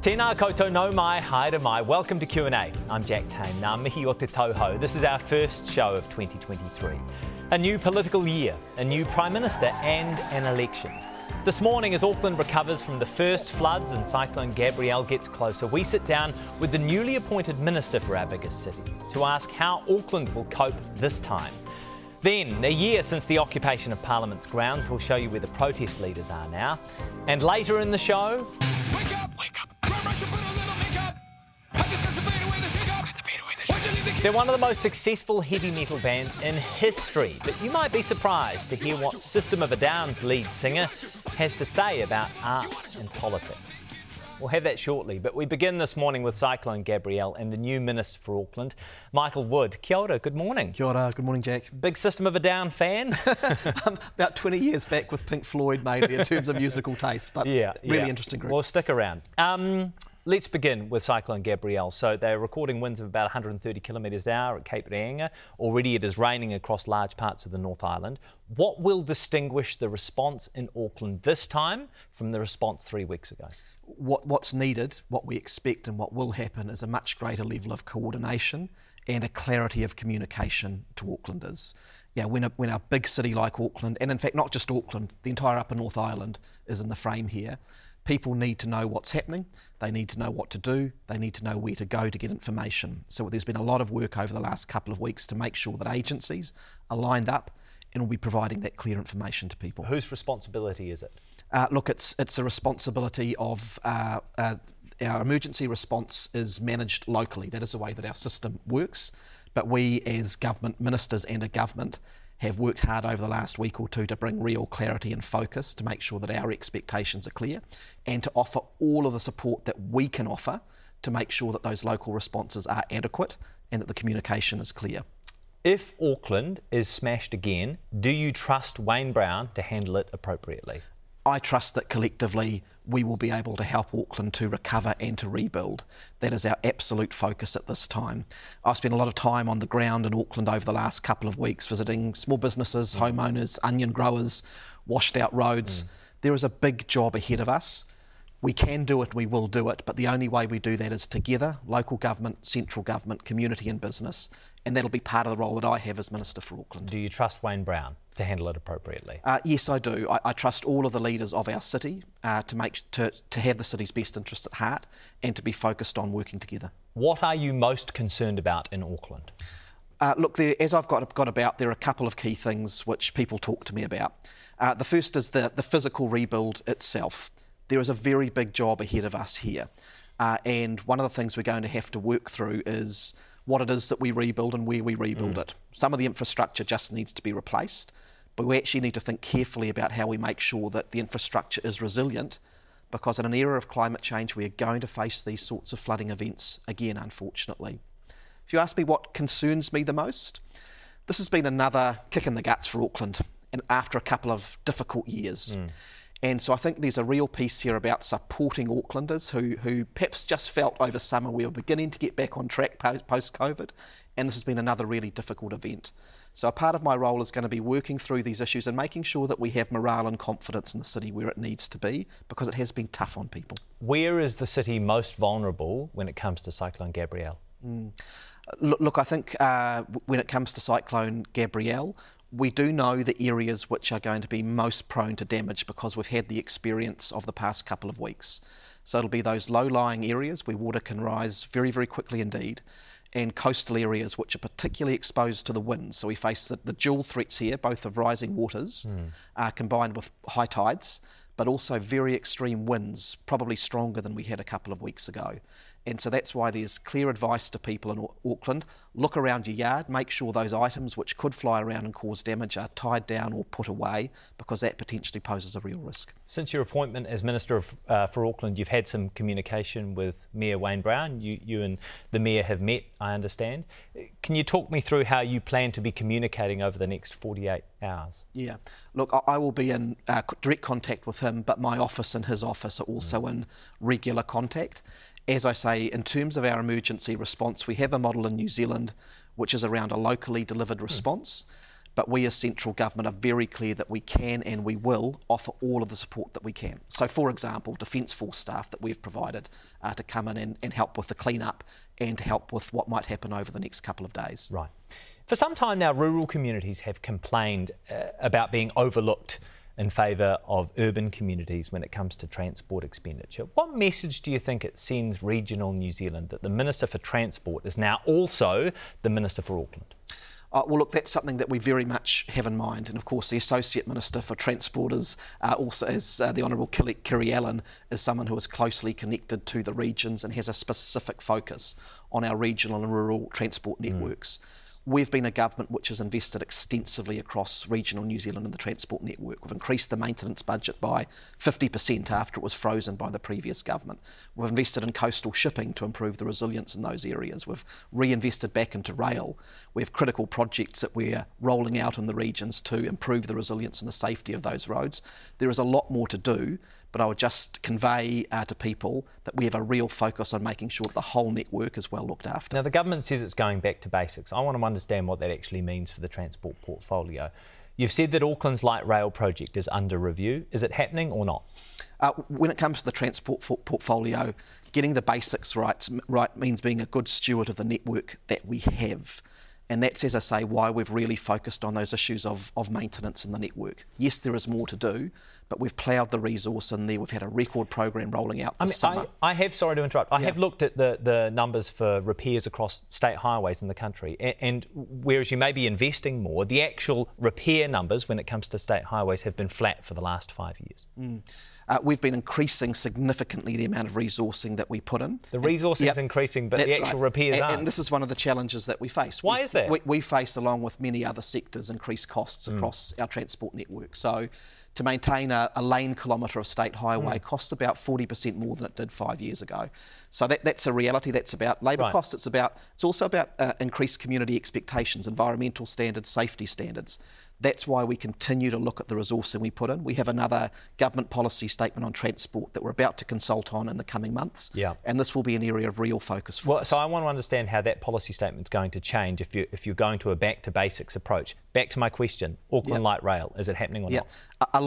Tēnā koutou no mai, haere mai. Welcome to Q&A. I'm Jack Tame. Ngā mihi o te. This is our first show of 2023. A new political year, a new Prime Minister and an election. This morning, as Auckland recovers from the first floods and Cyclone Gabrielle gets closer, we sit down with the newly appointed Minister for our biggest city to ask how Auckland will cope this time. Then, a year since the occupation of Parliament's grounds, we'll show you where the protest leaders are now. And later in the show, Wake up! Wake up! Grab brush and put on a little makeup. I just have to fade away the shake up. Why'd you leave the They're one of the most successful heavy metal bands in history, but you might be surprised to hear what System of a Down's lead singer has to say about art and politics. We'll have that shortly, but we begin this morning with Cyclone Gabrielle and the new Minister for Auckland, Michael Wood. Kia ora, good morning. Kia ora, good morning, Jack. Big System of a Down fan? I'm about 20 years back with Pink Floyd, mainly in terms of musical taste, but yeah, really yeah. interesting group. Well, stick around. Um, let's begin with Cyclone Gabrielle. So they're recording winds of about 130 kilometres an hour at Cape Reinga. Already it is raining across large parts of the North Island. What will distinguish the response in Auckland this time from the response three weeks ago? What, what's needed, what we expect, and what will happen is a much greater level of coordination and a clarity of communication to Aucklanders. Yeah, when a, when a big city like Auckland, and in fact not just Auckland, the entire Upper North Island is in the frame here. People need to know what's happening. They need to know what to do. They need to know where to go to get information. So there's been a lot of work over the last couple of weeks to make sure that agencies are lined up and we'll be providing that clear information to people. Whose responsibility is it? Uh, look, it's it's a responsibility of uh, uh, our emergency response is managed locally. That is the way that our system works. But we, as government ministers and a government, have worked hard over the last week or two to bring real clarity and focus to make sure that our expectations are clear and to offer all of the support that we can offer to make sure that those local responses are adequate and that the communication is clear. If Auckland is smashed again, do you trust Wayne Brown to handle it appropriately? I trust that collectively we will be able to help Auckland to recover and to rebuild. That is our absolute focus at this time. I've spent a lot of time on the ground in Auckland over the last couple of weeks visiting small businesses, mm. homeowners, onion growers, washed out roads. Mm. There is a big job ahead of us. We can do it, we will do it, but the only way we do that is together local government, central government, community, and business. And that'll be part of the role that I have as Minister for Auckland. Do you trust Wayne Brown to handle it appropriately? Uh, yes, I do. I, I trust all of the leaders of our city uh, to make to, to have the city's best interests at heart and to be focused on working together. What are you most concerned about in Auckland? Uh, look, there, as I've got, got about, there are a couple of key things which people talk to me about. Uh, the first is the, the physical rebuild itself. There is a very big job ahead of us here. Uh, and one of the things we're going to have to work through is what it is that we rebuild and where we rebuild mm. it. Some of the infrastructure just needs to be replaced, but we actually need to think carefully about how we make sure that the infrastructure is resilient because in an era of climate change, we are going to face these sorts of flooding events again, unfortunately. If you ask me what concerns me the most, this has been another kick in the guts for Auckland and after a couple of difficult years. Mm. And so I think there's a real piece here about supporting Aucklanders who, who perhaps just felt over summer we were beginning to get back on track post COVID, and this has been another really difficult event. So a part of my role is going to be working through these issues and making sure that we have morale and confidence in the city where it needs to be, because it has been tough on people. Where is the city most vulnerable when it comes to Cyclone Gabrielle? Look, look I think uh, when it comes to Cyclone Gabrielle, we do know the areas which are going to be most prone to damage because we've had the experience of the past couple of weeks. So it'll be those low lying areas where water can rise very, very quickly indeed, and coastal areas which are particularly exposed to the winds. So we face the, the dual threats here, both of rising waters uh, combined with high tides, but also very extreme winds, probably stronger than we had a couple of weeks ago. And so that's why there's clear advice to people in Auckland look around your yard, make sure those items which could fly around and cause damage are tied down or put away because that potentially poses a real risk. Since your appointment as Minister of, uh, for Auckland, you've had some communication with Mayor Wayne Brown. You, you and the Mayor have met, I understand. Can you talk me through how you plan to be communicating over the next 48 hours? Yeah. Look, I- I will be in uh, direct contact with him, but my office and his office are also in regular contact. As I say, in terms of our emergency response, we have a model in New Zealand which is around a locally delivered response. But we as central government are very clear that we can and we will offer all of the support that we can. So, for example, Defence Force staff that we've provided uh, to come in and, and help with the clean-up and to help with what might happen over the next couple of days. Right. For some time now, rural communities have complained uh, about being overlooked in favour of urban communities when it comes to transport expenditure. What message do you think it sends regional New Zealand that the Minister for Transport is now also the Minister for Auckland? Uh, well, look, that's something that we very much have in mind. And of course, the Associate Minister for Transport is uh, also, as uh, the Honourable Kiri Allen is someone who is closely connected to the regions and has a specific focus on our regional and rural transport networks. Mm. We've been a government which has invested extensively across regional New Zealand in the transport network. We've increased the maintenance budget by 50% after it was frozen by the previous government. We've invested in coastal shipping to improve the resilience in those areas. We've reinvested back into rail. We have critical projects that we're rolling out in the regions to improve the resilience and the safety of those roads. There is a lot more to do but I would just convey uh, to people that we have a real focus on making sure that the whole network is well looked after. Now, the government says it's going back to basics. I want to understand what that actually means for the transport portfolio. You've said that Auckland's light rail project is under review. Is it happening or not? Uh, when it comes to the transport portfolio, getting the basics right, right means being a good steward of the network that we have. And that's, as I say, why we've really focused on those issues of, of maintenance in the network. Yes, there is more to do, but we've ploughed the resource in there. We've had a record program rolling out this I mean, summer. I, I, have, sorry to interrupt, I yeah. have looked at the, the numbers for repairs across state highways in the country. And, and whereas you may be investing more, the actual repair numbers when it comes to state highways have been flat for the last five years. Mm. Uh, we've been increasing significantly the amount of resourcing that we put in. The resourcing yep, is increasing, but the actual right. repairs and, aren't. And this is one of the challenges that we face. Why we, is that? We, we, face, along with many other sectors, increased costs mm. across our transport network. So to maintain a, a lane kilometre of state highway mm. costs about 40% more than it did five years ago. So that, that's a reality. That's about labour right. costs. It's about it's also about uh, increased community expectations, environmental standards, safety standards. That's why we continue to look at the resourcing we put in. We have another government policy statement on transport that we're about to consult on in the coming months. Yeah. And this will be an area of real focus for well, us. So I want to understand how that policy statement is going to change if, you, if you're going to a back to basics approach. Back to my question Auckland. Light Rail, is it happening or not?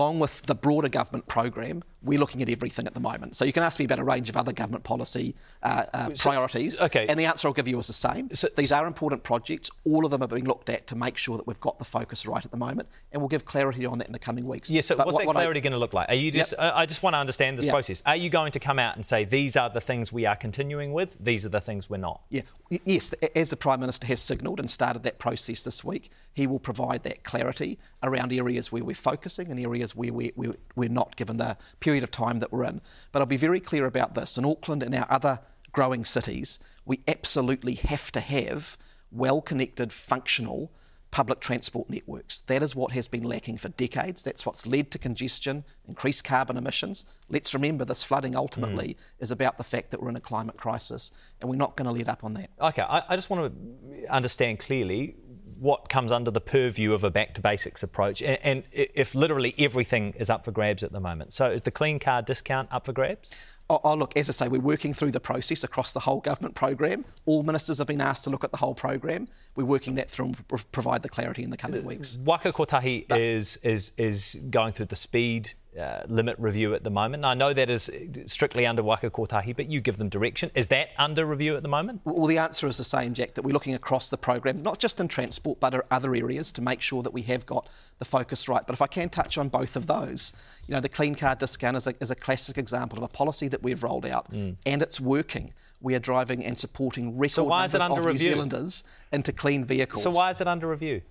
Along with the broader government program, we're looking at everything at the moment. So you can ask me about a range of other government policy uh, uh, so, priorities. Okay. And the answer I'll give you is the same. So, These are important projects. All of them are being looked at to make sure that we've got the focus right at the moment. And we'll give clarity on that in the coming weeks. Yeah, so but what's what, that clarity going to look like? Are you just, yep. I just want to understand this yep. process. Are you going to come out and say, these are the things we are continuing with, these are the things we're not? Yeah. Yes, as the Prime Minister has signalled and started that process this week, he will provide that clarity around areas where we're focusing and areas where we're, we're, we're not, given the period of time that we're in. But I'll be very clear about this. In Auckland and our other growing cities, we absolutely have to have well connected, functional public transport networks. That is what has been lacking for decades. That's what's led to congestion, increased carbon emissions. Let's remember this flooding ultimately mm. is about the fact that we're in a climate crisis and we're not going to let up on that. Okay, I, I just want to understand clearly what comes under the purview of a back to basics approach and, and if literally everything is up for grabs at the moment. So is the clean car discount up for grabs? Oh, oh, look, as I say, we're working through the process across the whole government program. All ministers have been asked to look at the whole program. We're working that through and provide the clarity in the coming uh, weeks. Waka Kotahi is, is, is going through the speed uh, limit review at the moment. I know that is strictly under Waka Kotahi, but you give them direction. Is that under review at the moment? Well, the answer is the same, Jack, that we're looking across the program, not just in transport, but other areas to make sure that we have got the focus right. But if I can touch on both of those, you know, the clean car discount is a, is a classic example of a policy that we've rolled out mm. and it's working. We are driving and supporting record so numbers of review? New Zealanders into clean vehicles. So why is it under review?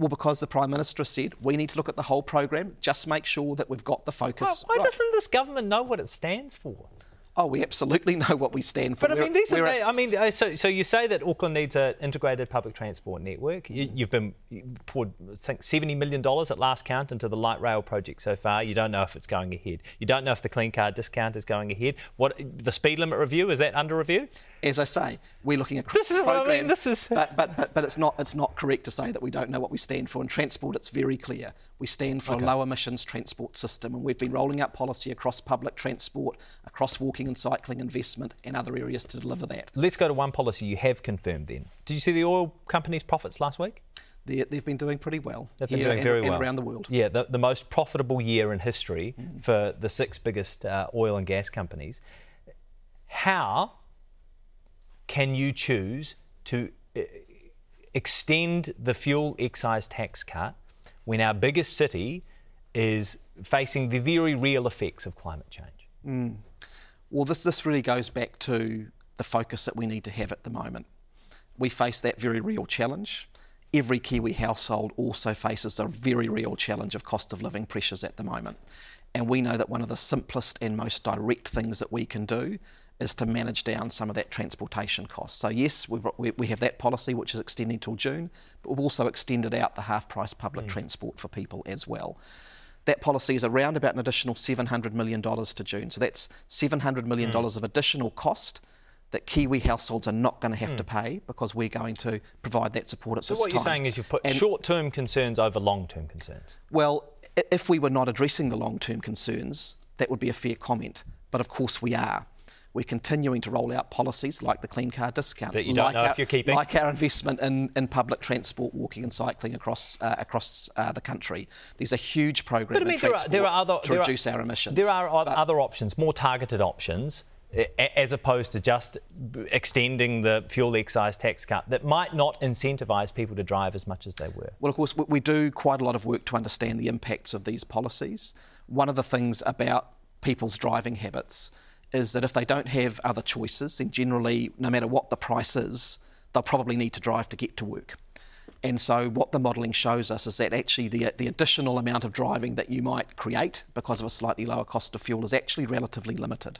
Well, because the Prime Minister said we need to look at the whole program, just make sure that we've got the focus. Why, why right. doesn't this government know what it stands for? Oh, we absolutely know what we stand for. But I mean, these are, I mean, uh, so, so you say that Auckland needs an integrated public transport network. You, have been poured, I think, $70 million at last count into the light rail project so far. You don't know if it's going ahead. You don't know if the clean car discount is going ahead. What The speed limit review, is that under review? As I say, we're looking at this is program, what I mean. This is, but, but, but, but it's, not, it's not correct to say that we don't know what we stand for. In transport, it's very clear. We stand for okay. a low emissions transport system, and we've been rolling out policy across public transport, across walking and cycling investment and other areas to deliver that. Let's go to one policy you have confirmed then. Did you see the oil companies' profits last week? They, they've been doing pretty well They've been doing and, very and well around the world. Yeah, the, the most profitable year in history for the six biggest uh, oil and gas companies. How can you choose to uh, extend the fuel excise tax cut when our biggest city is facing the very real effects of climate change? Well, this, this really goes back to the focus that we need to have at the moment. We face that very real challenge. Every Kiwi household also faces a very real challenge of cost of living pressures at the moment. And we know that one of the simplest and most direct things that we can do is to manage down some of that transportation cost. So, yes, we've, we, we have that policy which is extending till June, but we've also extended out the half price public mm. transport for people as well. That policy is around about an additional $700 million to June. So that's $700 million mm. of additional cost that Kiwi households are not going to have to mm. pay because we're going to provide that support at So this what you're saying is you've put And- short-term concerns over long-term concerns. Well, if we were not addressing the long term concerns, that would be a fair comment. But of course, we are. We're continuing to roll out policies like the clean car discount, That you don't like know if our, you're keeping. like our investment in, in public transport, walking and cycling across uh, across uh, the country. There's a huge program But I mean, there are, there are other to there are- reduce our emissions. There are But- other options, more targeted options, as opposed to just extending the fuel excise tax cut that might not incentivise people to drive as much as they were. Well, of course, we do quite a lot of work to understand the impacts of these policies. One of the things about people's driving habits is that if they don't have other choices, then generally, no matter what the price is, they'll probably need to drive to get to work. And so, what the modelling shows us is that actually the, the additional amount of driving that you might create because of a slightly lower cost of fuel is actually relatively limited.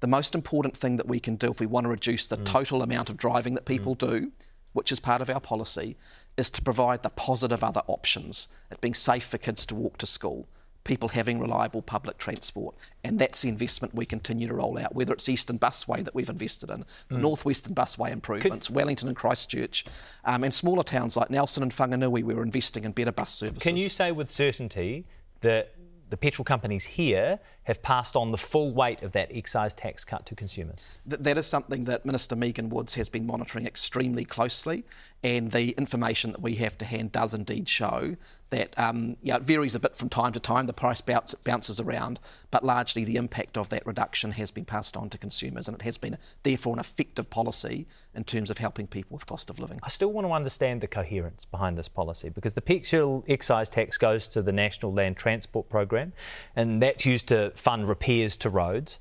The most important thing that we can do if we want to reduce the mm. total amount of driving that people mm. do, which is part of our policy, is to provide the positive other options. It being safe for kids to walk to school, people having reliable public transport, and that's the investment we continue to roll out. Whether it's Eastern Busway that we've invested in, the Northwestern Busway improvements, Wellington and Christchurch, um, and smaller towns like Nelson and Whanganui, we're investing in better bus services. Can you say with certainty that the petrol companies here have passed on the full weight of that excise tax cut to consumers? Th- that is something that Minister Megan Woods has been monitoring extremely closely, and the information that we have to hand does indeed show that um, yeah, it varies a bit from time to time. The price bounce, bounces around, but largely the impact of that reduction has been passed on to consumers, and it has been therefore an effective policy in terms of helping people with cost of living. I still want to understand the coherence behind this policy because the petrol excise tax goes to the National Land Transport Program and that's used to fund repairs to roads.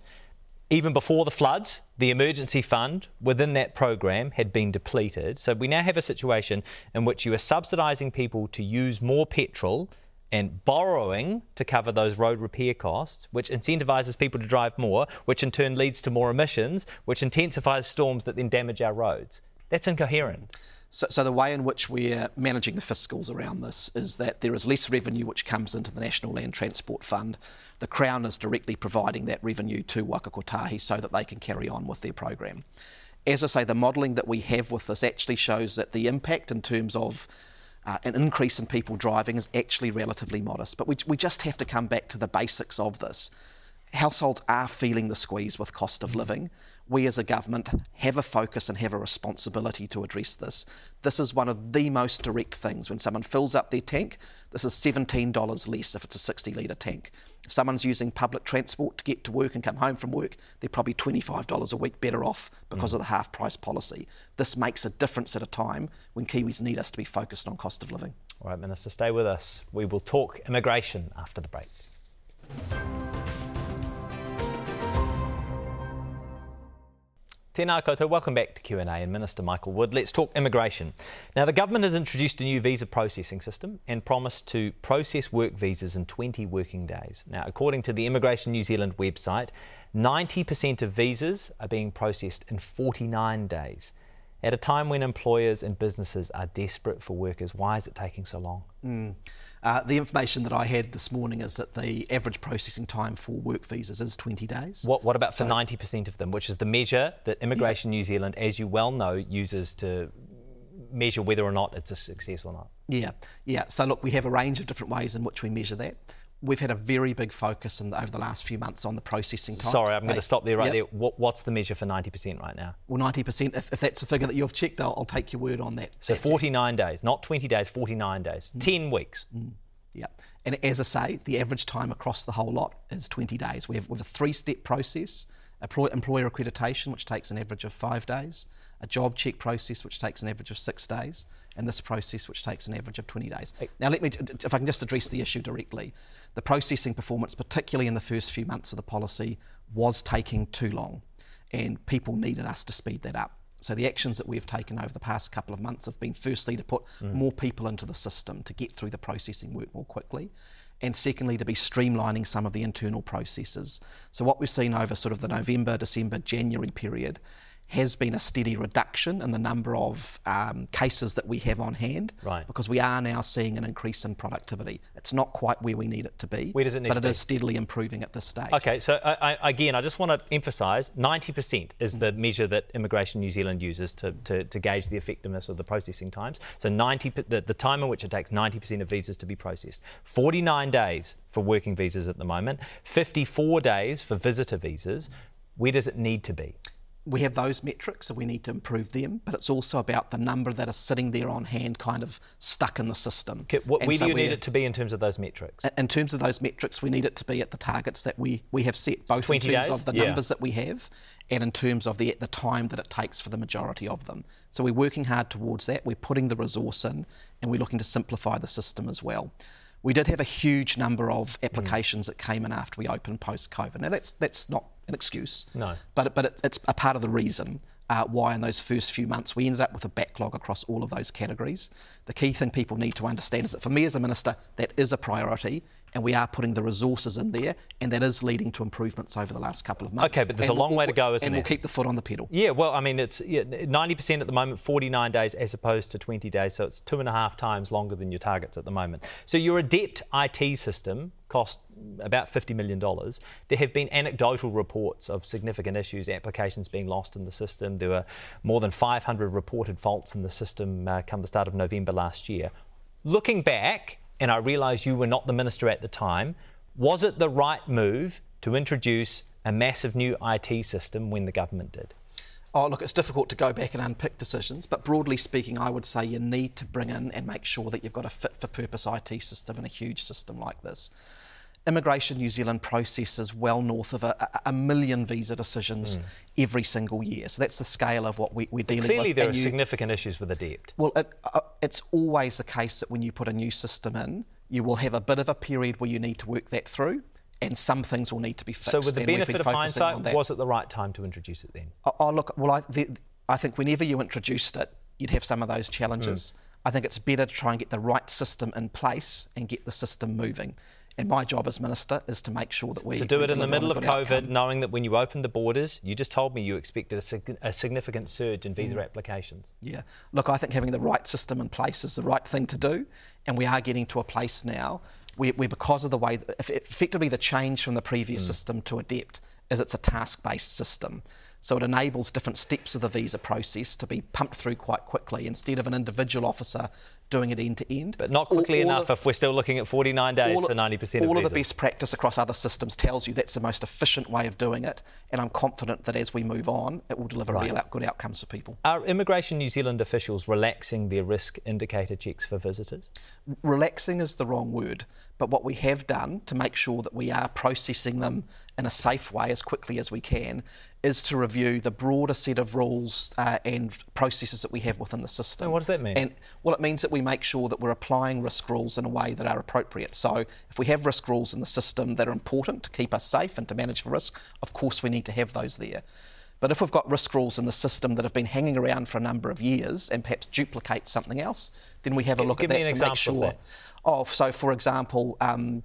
Even before the floods, the emergency fund within that program had been depleted. So we now have a situation in which you are subsidising people to use more petrol and borrowing to cover those road repair costs, which incentivises people to drive more, which in turn leads to more emissions, which intensifies storms that then damage our roads. That's incoherent. So, so the way in which we're managing the fiscals around this is that there is less revenue which comes into the National Land Transport Fund. The Crown is directly providing that revenue to Waka Kotahi so that they can carry on with their program. As I say, the modelling that we have with this actually shows that the impact in terms of uh, an increase in people driving is actually relatively modest. But we, we just have to come back to the basics of this. Households are feeling the squeeze with cost of living. We as a government have a focus and have a responsibility to address this. This is one of the most direct things. When someone fills up their tank, this is $17 less if it's a 60 litre tank. If someone's using public transport to get to work and come home from work, they're probably $25 a week better off because mm. of the half price policy. This makes a difference at a time when Kiwis need us to be focused on cost of living. All right, Minister, stay with us. We will talk immigration after the break. Tēnā koutou, welcome back to Q&A and Minister Michael Wood. Let's talk immigration. Now, the government has introduced a new visa processing system and promised to process work visas in 20 working days. Now, according to the Immigration New Zealand website, 90% of visas are being processed in 49 days. At a time when employers and businesses are desperate for workers, why is it taking so long? Uh, the information that I had this morning is that the average processing time for work visas is 20 days. What, what about for 90% of them, which is the measure that Immigration New Zealand, as you well know, uses to measure whether or not it's a success or not? Yeah, yeah. So look, we have a range of different ways in which we measure that. We've had a very big focus in the, over the last few months on the processing time. Sorry, I'm going to stop there right Yep. there. What, what's the measure for 90% right now? Well, 90%, if, if that's a figure that you've checked, I'll, I'll take your word on that. So that, 49 days, not 20 days, 49 days, Mm. 10 weeks. Yeah. And as I say, the average time across the whole lot is 20 days. We have, we have a three step process employer accreditation, which takes an average of five days, a job check process, which takes an average of six days, and this process, which takes an average of 20 days. Now, let me, if I can just address the issue directly, the processing performance, particularly in the first few months of the policy, was taking too long, and people needed us to speed that up. So the actions that we've taken over the past couple of months have been firstly to put mm. more people into the system to get through the processing work more quickly, and secondly to be streamlining some of the internal processes. So what we've seen over sort of the November, December, January period has been a steady reduction in the number of um, cases that we have on hand Right. because we are now seeing an increase in productivity. It's not quite where we need it to be, Where does it need but it is steadily improving at this stage. Okay, so I, I, again, I just want to emphasise 90% is the measure that Immigration New Zealand uses to, to, to gauge the effectiveness of the processing times. So 90, the, the time in which it takes 90% of visas to be processed. 49 days for working visas at the moment, 54 days for visitor visas. Where does it need to be? We have those metrics, so we need to improve them. But it's also about the number that are sitting there on hand, kind of stuck in the system. Okay, what, where so do you need it to be in terms of those metrics? In terms of those metrics, we need it to be at the targets that we, we have set, both in terms days? of the Yeah. numbers that we have and in terms of the, the time that it takes for the majority of them. So we're working hard towards that. We're putting the resource in and we're looking to simplify the system as well. We did have a huge number of hmm. applications that came in after we opened post COVID. Now, that's, that's not an excuse, No. but, but it, it's a part of the reason uh, why in those first few months we ended up with a backlog across all of those categories. The key thing people need to understand is that for me as a minister, that is a priority, and we are putting the resources in there, and that is leading to improvements over the last couple of months. Okay, but there's And a long we'll- way to go, isn't And there? we'll keep the foot on the pedal. Yeah, well, I mean, it's yeah, 90% at the moment, 49 days as opposed to 20 days, so it's two and a half times longer than your targets at the moment. So your Adept IT system cost about $50 million. There have been anecdotal reports of significant issues, applications being lost in the system. There were more than 500 reported faults in the system uh, come the start of November last year. Looking back, and I realise you were not the minister at the time, was it the right move to introduce a massive new IT system when the government did? Oh, look, it's difficult to go back and unpick decisions, but broadly speaking, I would say you need to bring in and make sure that you've got a fit for purpose IT system in a huge system like this. Immigration New Zealand processes well north of a, a- million visa decisions every single year. So that's the scale of what we, we're dealing. Clearly, with. there are you- significant issues with Adept. well, it, uh, it's always the case that when you put a new system in, you will have a bit of a period where you need to work that through, and some things will need to be fixed. So, with the benefit of hindsight, was it the right time to introduce it then? Oh, oh, look, well, I, the, I think whenever you introduced it, you'd have some of those challenges. I think it's better to try and get the right system in place and get the system moving. And my job as minister is to make sure that we To do it in the middle of COVID, outcome. knowing that when you opened the borders, you just told me you expected a, sig- a significant surge in visa mm. applications. Yeah. Look, I think having the right system in place is the right thing to do. And we are getting to a place now where, where because of the way, effectively the change from the previous mm. system to Adept is it's a task based system. So it enables different steps of the visa process to be pumped through quite quickly instead of an individual officer doing it end to end. But not quickly all enough of- if we're still looking at 49 days all for 90% of all of the best practice across other systems tells you that's the most efficient way of doing it, and I'm confident that as we move on, it will deliver real out, good outcomes for people. Are Immigration New Zealand officials relaxing their risk indicator checks for visitors? relaxing is the wrong word, but what we have done to make sure that we are processing them in a safe way as quickly as we can is to review the broader set of rules uh, and processes that we have within the system. And what does that mean? And well, it means that we make sure that we're applying risk rules in a way that are appropriate. So if we have risk rules in the system that are important to keep us safe and to manage for risk, of course we need to have those there. But if we've got risk rules in the system that have been hanging around for a number of years and perhaps duplicate something else, then we have a look give at that to make example of. Oh, so for example, um,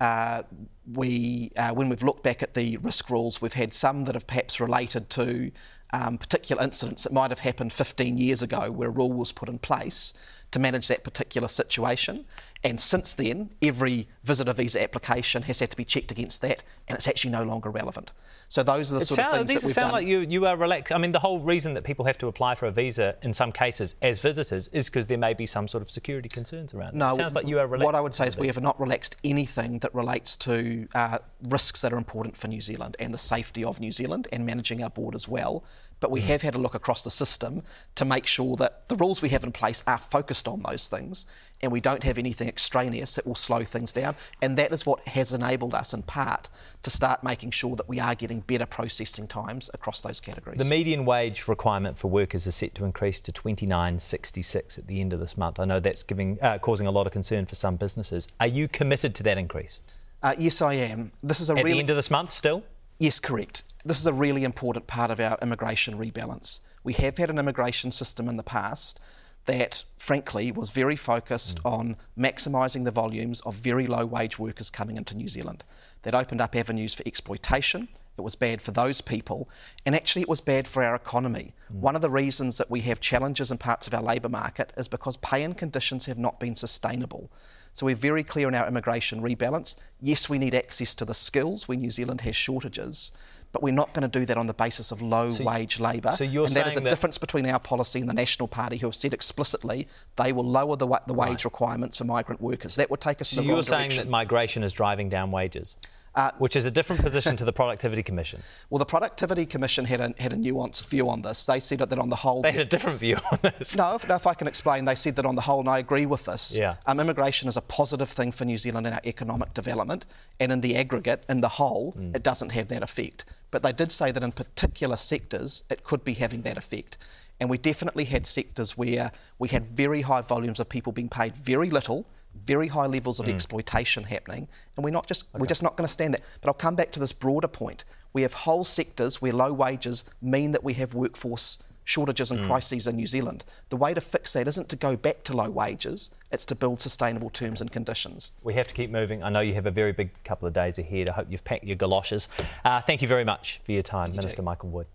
we uh, when we've looked back at the risk rules, we've had some that have perhaps related to um, particular incidents that might have happened 15 years ago where a rule was put in place to manage that particular situation. And since then, every visitor visa application has had to be checked against that, and it's actually no longer relevant. So those are the It sort sound- of things these that we've sound done. like you, you are relaxed. I mean, the whole reason that people have to apply for a visa in some cases as visitors is because there may be some sort of security concerns around it. No, it sounds like you are relaxed. What I would say is we have not relaxed anything that relates to uh, risks that are important for New Zealand and the safety of New Zealand and managing our borders well. But Mm. we have had a look across the system to make sure that the rules we have in place are focused on those things and we don't have anything extraneous that will slow things down. And that is what has enabled us, in part, to start making sure that we are getting better processing times across those categories. The median wage requirement for workers is set to increase to 29.66 at the end of this month. I know that's giving, uh, causing a lot of concern for some businesses. Are you committed to that increase uh, yes, I am. This is a at really the end of this month still? Yes, correct. This is a really important part of our immigration rebalance. We have had an immigration system in the past that, frankly, was very focused mm. on maximising the volumes of very low wage workers coming into New Zealand. That opened up avenues for exploitation. It was bad for those people, and actually, it was bad for our economy. Mm. One of the reasons that we have challenges in parts of our labour market is because pay and conditions have not been sustainable. So we're very clear in our immigration rebalance. Yes, we need access to the skills where New Zealand has shortages, but we're not going to do that on the basis of low wage labour. so you're and that is a that- difference between our policy and the National Party, who have said explicitly they will lower the, wa- the wage requirements for migrant workers. That would take us So in the you're saying direction. that migration is driving down wages, Uh, which is a different position to the Productivity Commission. well, the Productivity Commission had a, had a nuanced view on this. They said that on the whole, They had a different view on this. No, if, no, if I can explain, they said that on the whole, and I agree with this. Yeah. Um, immigration is a positive thing for New Zealand and our economic development, and in the aggregate, in the whole, Mm. it doesn't have that effect. But they did say that in particular sectors, it could be having that effect. And we definitely had sectors where we had very high volumes of people being paid very little, very high levels of Mm. exploitation happening, and we're not just we're just not going to stand that. But I'll come back to this broader point. We have whole sectors where low wages mean that we have workforce shortages Mm. and crises in New Zealand. The way to fix that isn't to go back to low wages, it's to build sustainable terms and conditions. We have to keep moving. I know you have a very big couple of days ahead. I hope you've packed your galoshes. Uh, thank you very much for your time, Minister Michael Wood.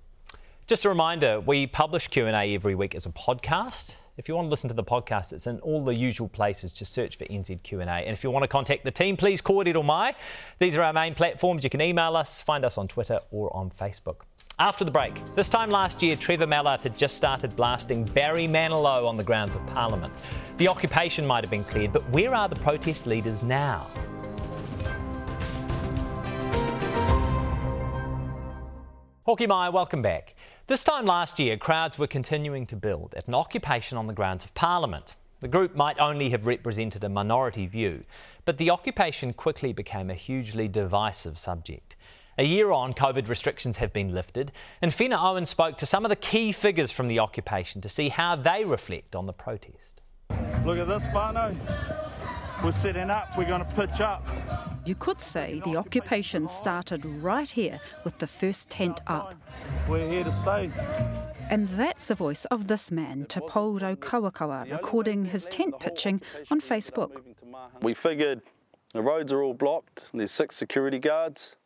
Just a reminder, we publish Q&A every week as a podcast. If you want to listen to the podcast, it's in all the usual places. Just search for NZ Q&A. And if you want to contact the team, please call it or my. These are our main platforms. You can email us, find us on Twitter or on Facebook. After the break, this time last year, Trevor Mallard had just started blasting Barry Manilow on the grounds of Parliament. The occupation might have been cleared, but where are the protest leaders now? Hoki Mai, welcome back. This time last year, crowds were continuing to build at an occupation on the grounds of Parliament. The group might only have represented a minority view, but the occupation quickly became a hugely divisive subject. A year on, COVID restrictions have been lifted, and Fina Owen spoke to some of the key figures from the occupation to see how they reflect on the protest. Look at this, Fano. We're setting up, we're going to pitch up. You could say the occupation started right here with the first tent up. We're here to stay. And that's the voice of this man, Te Pauro Kawakawa, recording his tent pitching on Facebook. We figured the roads are all blocked, there's six security guards.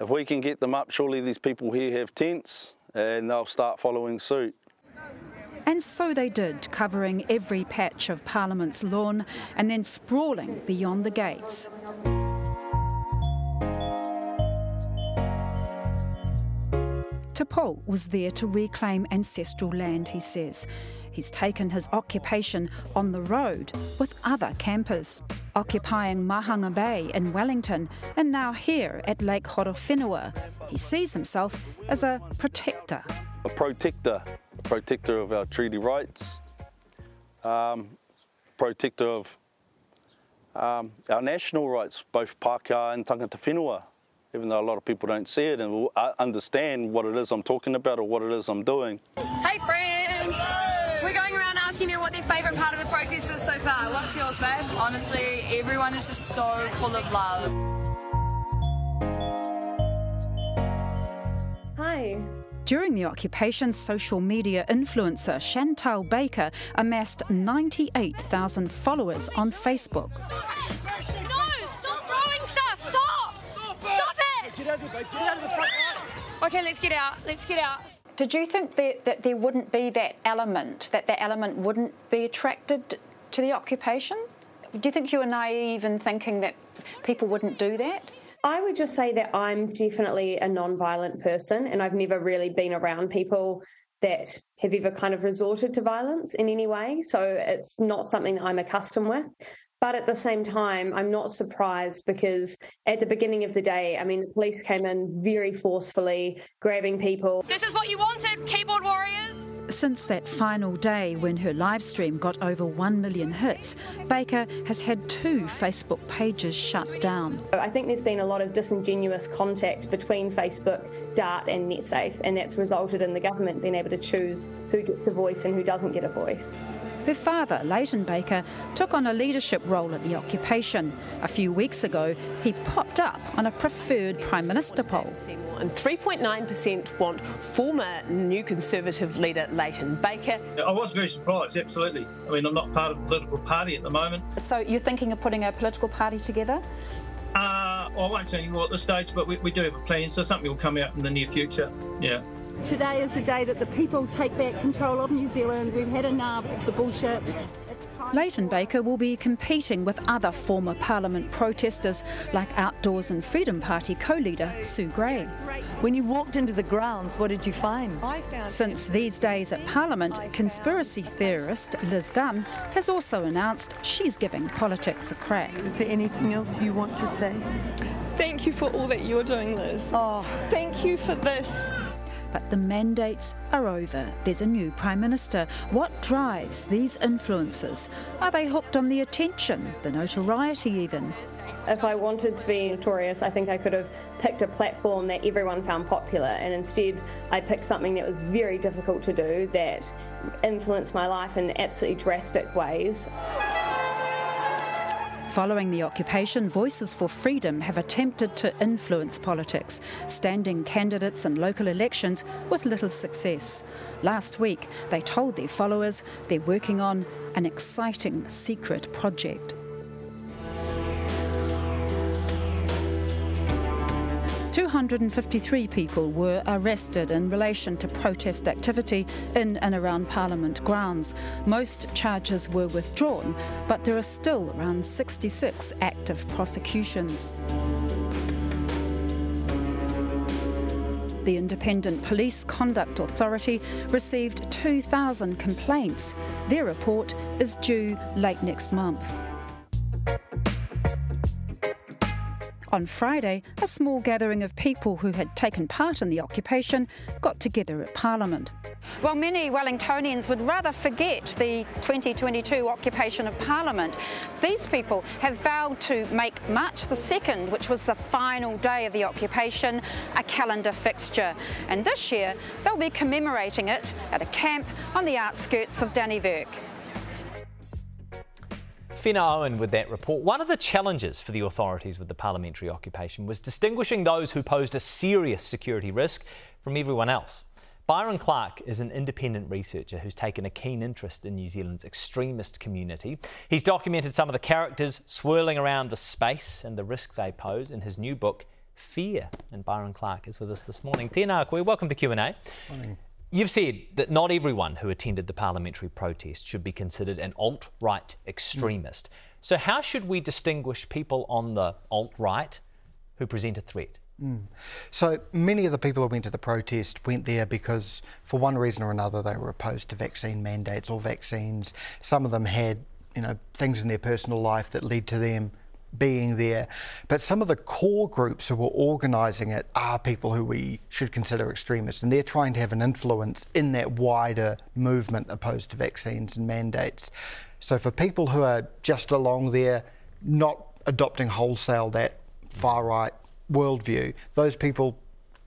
If we can get them up, surely these people here have tents and they'll start following suit. And so they did, covering every patch of Parliament's lawn and then sprawling beyond the gates. Te Paul was there to reclaim ancestral land, he says. He's taken his occupation on the road with other campers, occupying Mahanga Bay in Wellington and now here at Lake Horowhenua. He sees himself as a protector. A protector, protector of our treaty rights, um, protector of um, our national rights, both Pākehā and tangata whenua, even though a lot of people don't see it and will uh, understand what it is I'm talking about or what it is I'm doing. Hey friends! We're going around asking you what their favourite part of the protest is so far. What's yours, babe? Honestly, everyone is just so full of love. Hi. During the occupation, social media influencer Chantal Baker amassed 98,000 followers on Facebook. No! Stop throwing stuff! Stop! Stop it! Get out of the front. Okay, let's get out. Let's get out. Did you think that, that there wouldn't be that element, that that element wouldn't be attracted to the occupation? Do you think you were naive in thinking that people wouldn't do that? I would just say that I'm definitely a non-violent person, and I've never really been around people that have ever kind of resorted to violence in any way. So it's not something that I'm accustomed with. But at the same time, I'm not surprised because at the beginning of the day, I mean, the police came in very forcefully, grabbing people. This is what you wanted, keyboard warriors. Since that final day when her live stream got over 1 million hits, Baker has had two Facebook pages shut down. I think there's been a lot of disingenuous contact between Facebook, Dart, and NetSafe, and that's resulted in the government being able to choose who gets a voice and who doesn't get a voice. Her father, Leighton Baker, took on a leadership role at the occupation. A few weeks ago, he popped up on a preferred Prime Minister poll. And 3.9% want former New Conservative leader Leighton Baker. I was very surprised, absolutely. I mean, I'm not part of a political party at the moment. So you're thinking of putting a political party together? Uh, well, I won't say any more at this stage, but we, we do have a plan, so something will come out in the near future. Yeah. Today is the day that the people take back control of New Zealand. We've had enough of the bullshit. Leighton Baker will be competing with other former Parliament protesters like Outdoors and Freedom Party co leader Sue Gray. When you walked into the grounds, what did you find? Since these days at Parliament, conspiracy theorist Liz Gunn has also announced she's giving politics a crack. Is there anything else you want to say? Thank you for all that you're doing, Liz. Oh. Thank you for this. But the mandates are over. There's a new Prime Minister. What drives these influences? Are they hooked on the attention, the notoriety even? If I wanted to be notorious, I think I could have picked a platform that everyone found popular, and instead I picked something that was very difficult to do that influenced my life in absolutely drastic ways. Following the occupation, Voices for Freedom have attempted to influence politics, standing candidates in local elections with little success. Last week, they told their followers they're working on an exciting secret project. 253 people were arrested in relation to protest activity in and around Parliament grounds. Most charges were withdrawn, but there are still around 66 active prosecutions. The Independent Police Conduct Authority received 2,000 complaints. Their report is due late next month. On Friday, a small gathering of people who had taken part in the occupation got together at Parliament. While many Wellingtonians would rather forget the 2022 occupation of Parliament, these people have vowed to make March the 2nd, which was the final day of the occupation, a calendar fixture. And this year, they'll be commemorating it at a camp on the outskirts of Dannevirke. Fina Owen with that report. One of the challenges for the authorities with the parliamentary occupation was distinguishing those who posed a serious security risk from everyone else. Byron Clark is an independent researcher who's taken a keen interest in New Zealand's extremist community. He's documented some of the characters swirling around the space and the risk they pose in his new book, Fear. And Byron Clark is with us this morning. Tēnā koe, welcome to Q&A. Morning. You've said that not everyone who attended the parliamentary protest should be considered an alt right extremist. Mm. So, how should we distinguish people on the alt right who present a threat? Mm. So, many of the people who went to the protest went there because, for one reason or another, they were opposed to vaccine mandates or vaccines. Some of them had you know, things in their personal life that led to them being there. But some of the core groups who were organising it are people who we should consider extremists, and they're trying to have an influence in that wider movement opposed to vaccines and mandates. So for people who are just along there, not adopting wholesale that far right worldview, those people,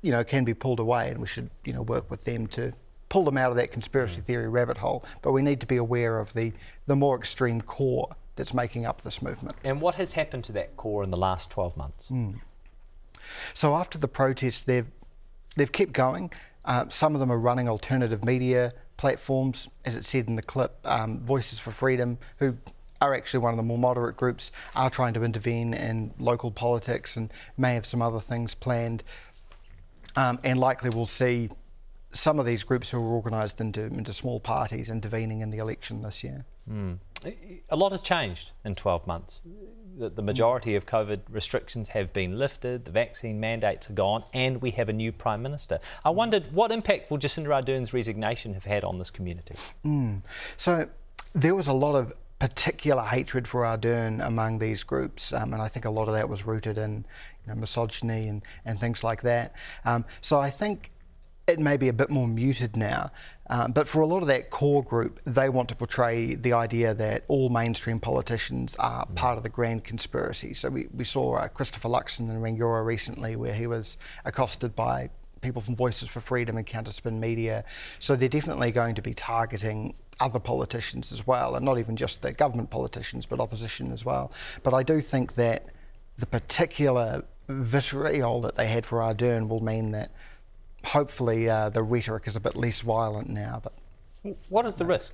you know, can be pulled away, and we should, you know, work with them to pull them out of that conspiracy mm. theory rabbit hole. But we need to be aware of the the more extreme core that's making up this movement. And what has happened to that core in the last 12 months? Mm. So after the protests, they've they've kept going. Uh, some of them are running alternative media platforms, as it said in the clip. Um, Voices for Freedom, who are actually one of the more moderate groups, are trying to intervene in local politics and may have some other things planned. Um, and likely we'll see some of these groups who are organised into, into small parties intervening in the election this year. Mm. A lot has changed in 12 months. The, the majority of COVID restrictions have been lifted, the vaccine mandates are gone, and we have a new Prime Minister. I wondered what impact will Jacinda Ardern's resignation have had on this community? Mm. So there was a lot of particular hatred for Ardern among these groups, um, and I think a lot of that was rooted in you know, misogyny and, and things like that. Um, so I think it may be a bit more muted now. Um, but for a lot of that core group, they want to portray the idea that all mainstream politicians are mm. part of the grand conspiracy. So we, we saw uh, Christopher Luxon in Rangiora recently, where he was accosted by people from Voices for Freedom and Counterspin Media. So they're definitely going to be targeting other politicians as well, and not even just the government politicians, but opposition as well. But I do think that the particular vitriol that they had for Ardern will mean that hopefully uh, the rhetoric is a bit less violent now. But what is the risk?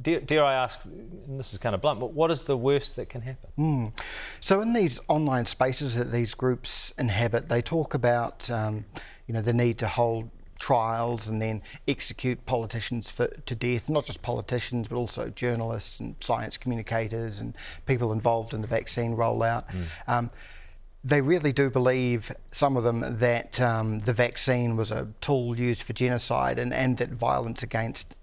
Dare, dare, I ask, and this is kind of blunt, but what is the worst that can happen? Mm. So, in these online spaces that these groups inhabit, they talk about, um, you know, the need to hold trials and then execute politicians for, to death, not just politicians, but also journalists and science communicators and people involved in the vaccine rollout. Mm. Um, they really do believe, some of them, that um, the vaccine was a tool used for genocide and, and that violence against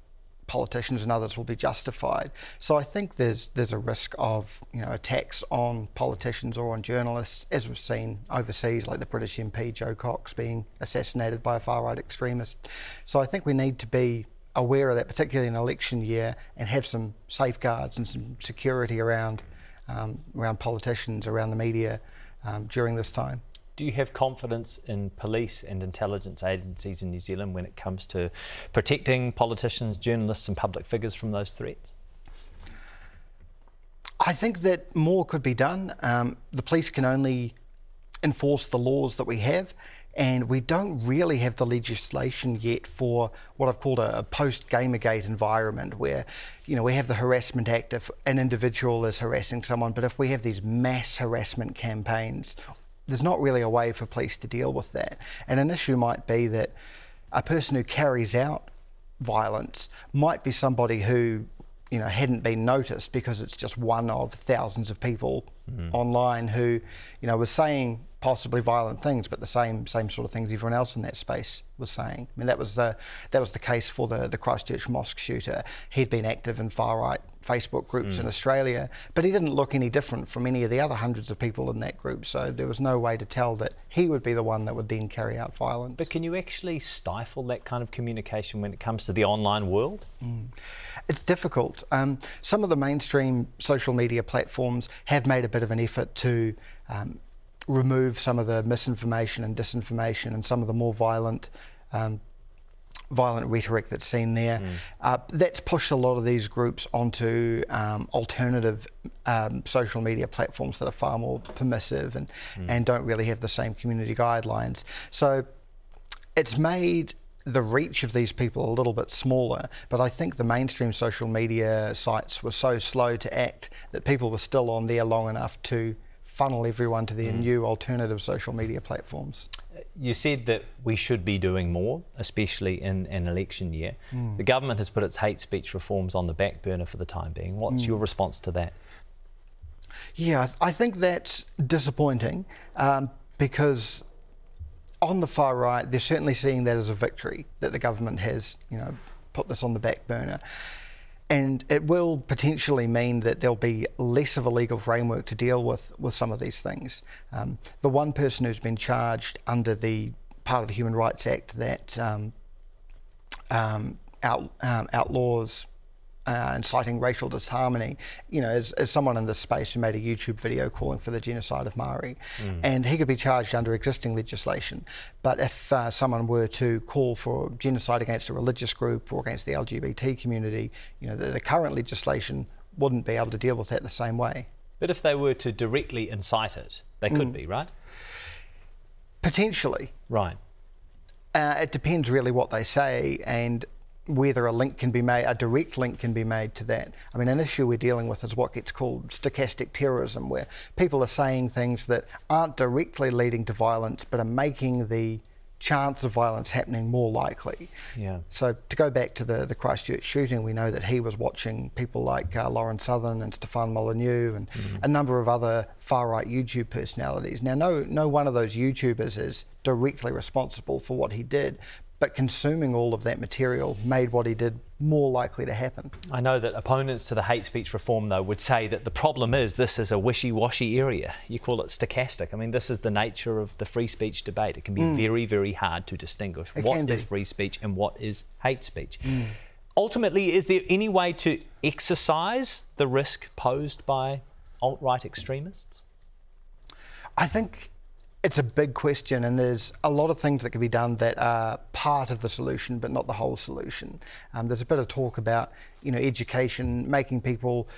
politicians and others will be justified. So I think there's there's a risk of you know attacks on politicians or on journalists, as we've seen overseas, like the British MP Jo Cox being assassinated by a far right extremist. So I think we need to be aware of that, particularly in election year, and have some safeguards and some security around um, around politicians, around the media um, during this time. Do you have confidence in police and intelligence agencies in New Zealand when it comes to protecting politicians, journalists, and public figures from those threats? I think that more could be done. Um, the police can only enforce the laws that we have, and we don't really have the legislation yet for what I've called a, a post Gamergate environment where, you know, we have the Harassment Act if an individual is harassing someone, but if we have these mass harassment campaigns, there's not really a way for police to deal with that. And an issue might be that a person who carries out violence might be somebody who you know hadn't been noticed because it's just one of thousands of people mm. online who you know was saying possibly violent things, but the same same sort of things everyone else in that space was saying. I mean, that was the that was the case for the the Christchurch mosque shooter. He'd been active in far right Facebook groups mm. in Australia, but he didn't look any different from any of the other hundreds of people in that group. So there was no way to tell that he would be the one that would then carry out violence. But can you actually stifle that kind of communication when it comes to the online world? Mm. It's difficult. Um, some of the mainstream social media platforms have made a bit of an effort to um, remove some of the misinformation and disinformation and some of the more violent um, violent rhetoric that's seen there. Mm. Uh, that's pushed a lot of these groups onto um, alternative um, social media platforms that are far more permissive and, mm. and don't really have the same community guidelines. So it's made the reach of these people a little bit smaller, but I think the mainstream social media sites were so slow to act that people were still on there long enough to funnel everyone to their mm. new alternative social media platforms. You said that we should be doing more, especially in an election year. Mm. The government has put its hate speech reforms on the back burner for the time being. What's mm. your response to that? Yeah, I think that's disappointing um, because on the far right, they're certainly seeing that as a victory that the government has, you know, put this on the back burner. And it will potentially mean that there'll be less of a legal framework to deal with, with some of these things. Um, the one person who's been charged under the part of the Human Rights Act that um, um, out, um, outlaws uh, inciting racial disharmony, you know, as, as someone in this space who made a YouTube video calling for the genocide of Maori, mm. and he could be charged under existing legislation. But if uh, someone were to call for genocide against a religious group or against the LGBT community, you know, the, the current legislation wouldn't be able to deal with that the same way. But if they were to directly incite it, they could mm. be, right? Potentially. Right. Uh, it depends really what they say, and whether a link can be made, a direct link can be made to that. I mean, an issue we're dealing with is what gets called stochastic terrorism, where people are saying things that aren't directly leading to violence but are making the chance of violence happening more likely. Yeah. So to go back to the, the Christchurch shooting, we know that he was watching people like uh, Lauren Southern and Stefan Molyneux and Mm-hmm. a number of other far right YouTube personalities. Now, no, no one of those YouTubers is directly responsible for what he did, but consuming all of that material made what he did more likely to happen. I know that opponents to the hate speech reform, though, would say that the problem is this is a wishy washy area. You call it stochastic. I mean, this is the nature of the free speech debate. It can be Mm. very, very hard to distinguish It what is free speech and what is hate speech. Ultimately, is there any way to exercise the risk posed by alt right extremists? I think it's a big question, and there's a lot of things that can be done that are part of the solution, but not the whole solution. Um, there's a bit of talk about, you know, education, making people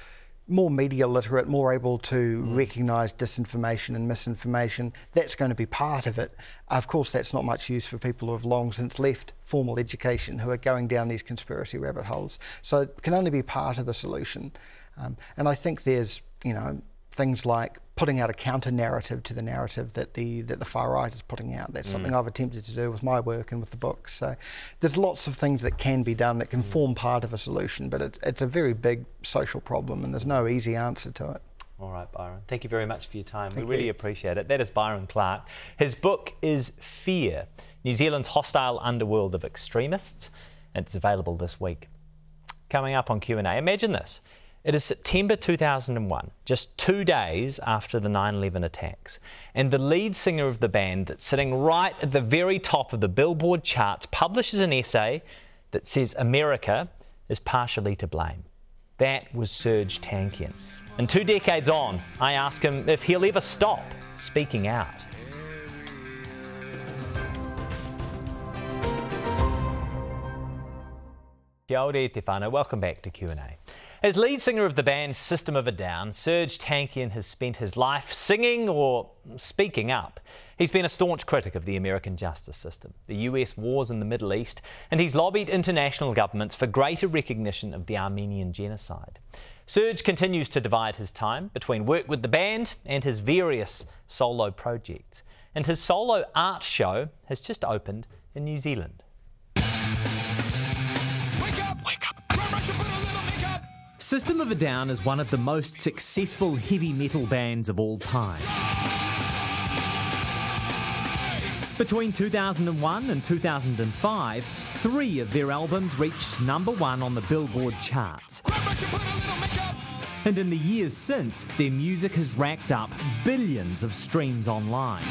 more media literate, more able to recognise disinformation and misinformation. That's going to be part of it. Of course, that's not much use for people who have long since left formal education, who are going down these conspiracy rabbit holes. So it can only be part of the solution. Um, and I think there's, you know, things like putting out a counter narrative to the narrative that the that the far right is putting out. That's something Mm. I've attempted to do with my work and with the book. So there's lots of things that can be done that Mm. can form part of a solution, but it's it's a very big social problem and there's no easy answer to it. All right, Byron. Thank you very much for your time. Thank we really you. appreciate it. That is Byron Clark. His book is Fear New Zealand's Hostile Underworld of Extremists, and it's available this week. Coming up on Q&A, imagine this. It is September 2001, just two days after the 9 11 attacks, and the lead singer of the band that's sitting right at the very top of the Billboard charts publishes an essay that says America is partially to blame. That was Serj Tankian. And two decades on, I ask him if he'll ever stop speaking out. Kia ora te whānau. Welcome back to Q&A. As lead singer of the band System of a Down, Serj Tankian has spent his life singing or speaking up. He's been a staunch critic of the American justice system, the US wars in the Middle East, and he's lobbied international governments for greater recognition of the Armenian genocide. Serj continues to divide his time between work with the band and his various solo projects. And his solo art show has just opened in New Zealand. System of a Down is one of the most successful heavy metal bands of all time. Between 2001 and 2005, three of their albums reached number one on the Billboard charts. And in the years since, their music has racked up billions of streams online.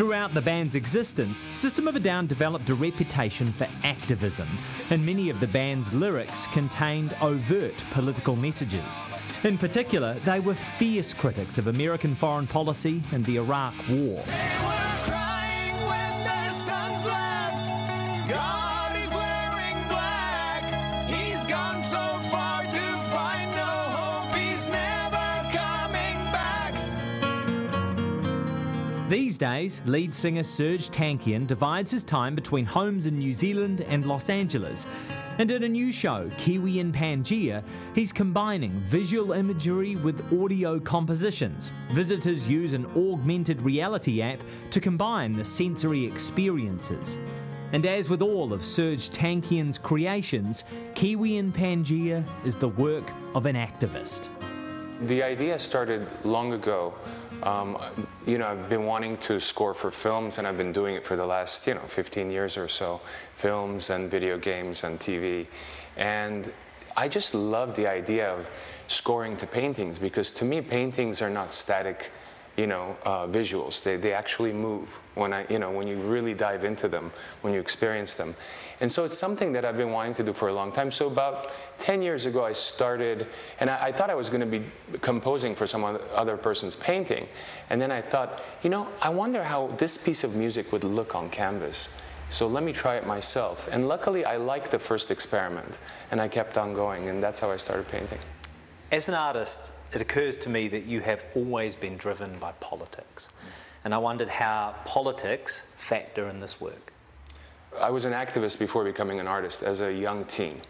Throughout the band's existence, System of a Down developed a reputation for activism, and many of the band's lyrics contained overt political messages. In particular, they were fierce critics of American foreign policy and the Iraq War. These days, lead singer Serj Tankian divides his time between homes in New Zealand and Los Angeles. And in a new show, Kiwi in Pangaea, he's combining visual imagery with audio compositions. Visitors use an augmented reality app to combine the sensory experiences. And as with all of Serj Tankian's creations, Kiwi in Pangaea is the work of an activist. The idea started long ago. Um, you know, I've been wanting to score for films, and I've been doing it for the last, you know, 15 years or so films and video games and TV. And I just love the idea of scoring to paintings because to me, paintings are not static, you know, uh, visuals. They, they actually move when I, you know, when you really dive into them, when you experience them. And so it's something that I've been wanting to do for a long time. So about 10 years ago, I started, and I, I thought I was going to be composing for some other- other person's painting. And then I thought, you know, I wonder how this piece of music would look on canvas. So let me try it myself. And luckily, I liked the first experiment, and I kept on going, and that's how I started painting. As an artist, it occurs to me that you have always been driven by politics. And I wondered how politics factor in this work. I was an activist before becoming an artist as a young teen.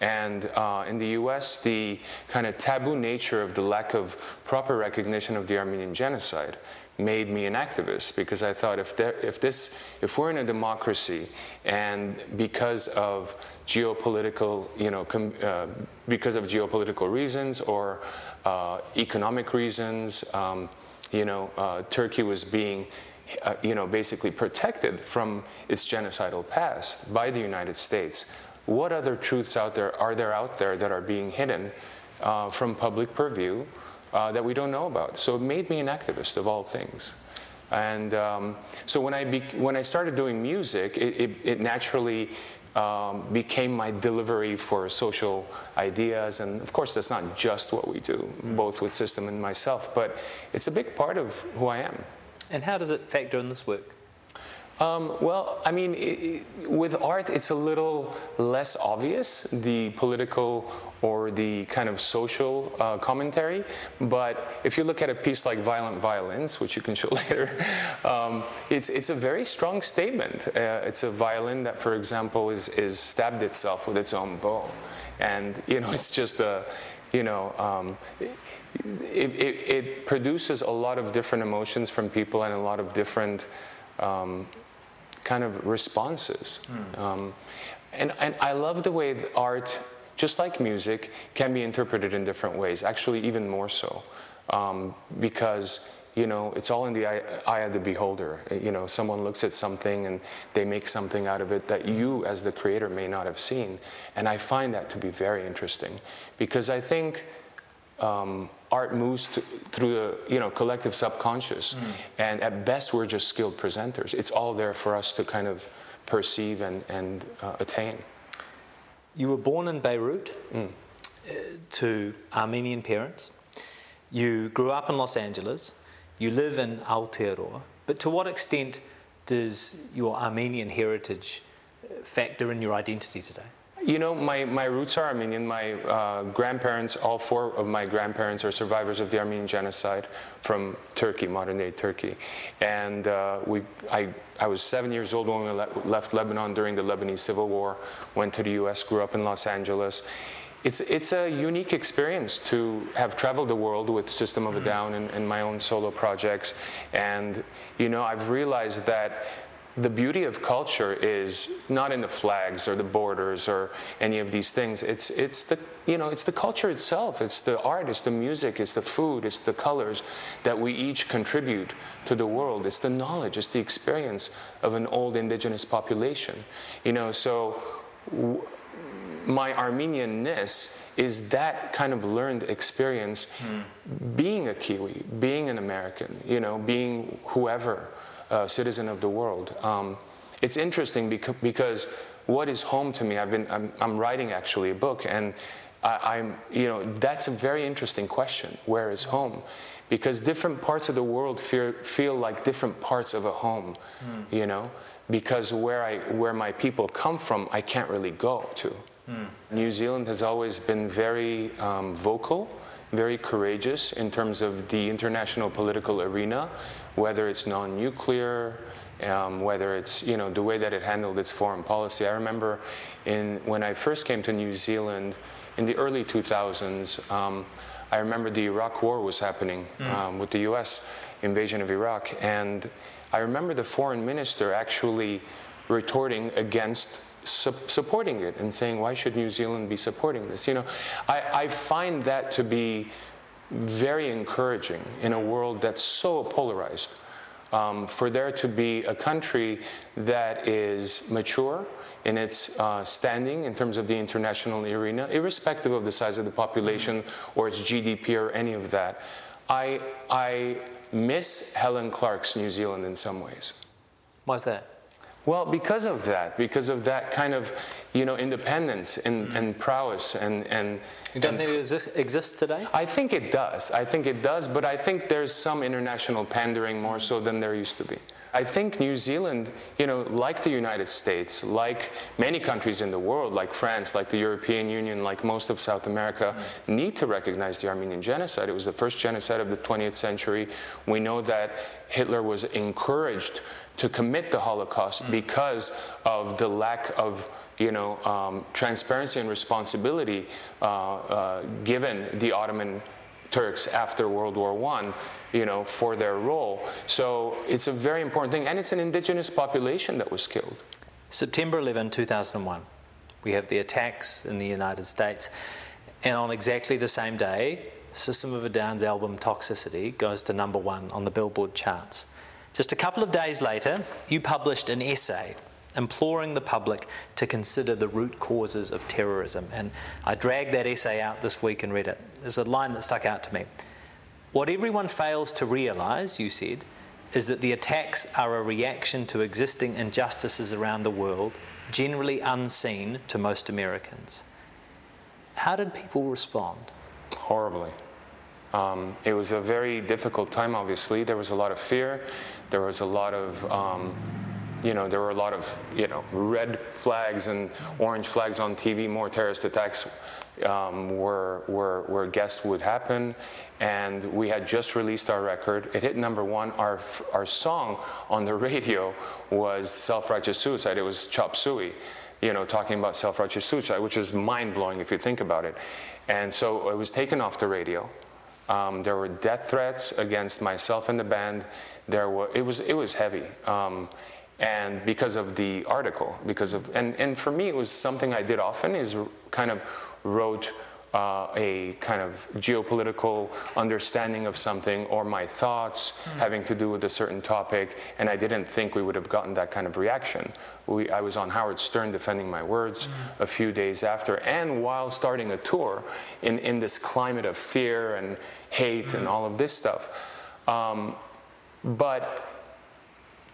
And uh, in the US, the kind of taboo nature of the lack of proper recognition of the Armenian genocide made me an activist because I thought if, there, if, this, if we're in a democracy and because of geopolitical, you know, com, uh, because of geopolitical reasons or economic reasons, um, you know, uh, Turkey was being, uh, you know, basically protected from its genocidal past by the United States. What other truths out there are there out there that are being hidden uh, from public purview? uh, that we don't know about. So it made me an activist of all things. And um, so when I, be- when I started doing music, it, it, it naturally um, became my delivery for social ideas. And of course, that's not just what we do, both with System and myself, but it's a big part of who I am. And how does it factor in this work? Um, well, I mean, i i with art, it's a little less obvious, the political or the kind of social uh, commentary. But if you look at a piece like Violent Violins, which you can show later, um, it's, it's a very strong statement. Uh, it's a violin that, for example, is, is stabbed itself with its own bow. And, you know, it's just a, you know, um, it, it, it, produces a lot of different emotions from people and a lot of different um, kind of responses. Mm. Um, and, and I love the way art, just like music, can be interpreted in different ways, actually, even more so. Um, because you know, it's all in the eye, eye, of the beholder. You know, someone looks at something and they make something out of it that you, as the creator, may not have seen. And I find that to be very interesting because I think um, art moves to, through the you know collective subconscious, mm. and at best we're just skilled presenters. It's all there for us to kind of perceive and, and uh, attain. You were born in Beirut mm. to Armenian parents. You grew up in Los Angeles. You live in Aotearoa. But to what extent does your Armenian heritage uh, factor in your identity today? You know, my, my roots are Armenian. My uh, grandparents, all four of my grandparents, are survivors of the Armenian genocide from Turkey, modern day Turkey. And uh, we, I, I was seven years old when we le- left Lebanon during the Lebanese Civil War, went to the US, grew up in Los Angeles. It's, it's a unique experience to have traveled the world with System of a Down and, and my own solo projects. And, you know, I've realized that the beauty of culture is not in the flags or the borders or any of these things. It's, it's, the, you know, it's the culture itself. It's the art, it's the music, it's the food, it's the colors that we each contribute to the world. It's the knowledge, it's the experience of an old indigenous population. You know, so w- my Armenianness is that kind of learned experience mm. being a Kiwi, being an American, you know, being whoever uh, citizen of the world. Um, it's interesting because, because what is home to me? I've been, I'm, I'm writing actually a book, and I, am you know, that's a very interesting question. Where is home? Because different parts of the world feel, feel like different parts of a home, mm. you know. Because where I, where my people come from, I can't really go to. Mm. New Zealand has always been very um, vocal, very courageous in terms of the international political arena whether it's non-nuclear, um, whether it's you know the way that it handled its foreign policy. I remember in when I first came to New Zealand in the early 2000s. Um, I remember the Iraq War was happening mm. um, with the U.S. invasion of Iraq, and I remember the foreign minister actually retorting against su- supporting it and saying, "Why should New Zealand be supporting this?" You know, I, I find that to be very encouraging in a world that's so polarized. Um, for there to be a country that is mature in its uh, standing in terms of the international arena, irrespective of the size of the population or its GDP or any of that. I, I miss Helen Clark's New Zealand in some ways. Why's that? Well, because of that, because of that kind of, you know, independence and, and prowess and and. You don't think it exists today? I think it does. I think it does, but I think there's some international pandering more so than there used to be. I think New Zealand, you know, like the United States, like many countries in the world, like France, like the European Union, like most of South America, mm-hmm. need to recognize the Armenian genocide. It was the first genocide of the 20th century. We know that Hitler was encouraged to commit the Holocaust because of the lack of you know, um, transparency and responsibility uh, uh, given the Ottoman Turks after World War I, you know, for their role. So it's a very important thing, and it's an indigenous population that was killed. September 11, 2001, we have the attacks in the United States, and on exactly the same day, System of a Down's album Toxicity goes to number one on the Billboard charts. Just a couple of days later, you published an essay imploring the public to consider the root causes of terrorism. And I dragged that essay out this week and read it. There's a line that stuck out to me. What everyone fails to realise, you said, is that the attacks are a reaction to existing injustices around the world, generally unseen to most Americans. How did people respond? Horribly. Um, it was a very difficult time, obviously. There was a lot of fear. There was a lot of, um, you know, there were a lot of, you know, red flags and orange flags on TV. More terrorist attacks um, were, were, were guessed would happen. And we had just released our record. It hit number one. Our, our song on the radio was Self Righteous Suicide. It was Chop Suey, you know, talking about self righteous suicide, which is mind blowing if you think about it. And so it was taken off the radio. Um, there were death threats against myself and the band. There were it was it was heavy, um, and because of the article, because of and and for me it was something I did often is kind of wrote uh, a kind of geopolitical understanding of something or my thoughts mm. having to do with a certain topic, and I didn't think we would have gotten that kind of reaction. We, I was on Howard Stern defending my words mm. a few days after, and while starting a tour in, in this climate of fear and hate mm. and all of this stuff. Um, but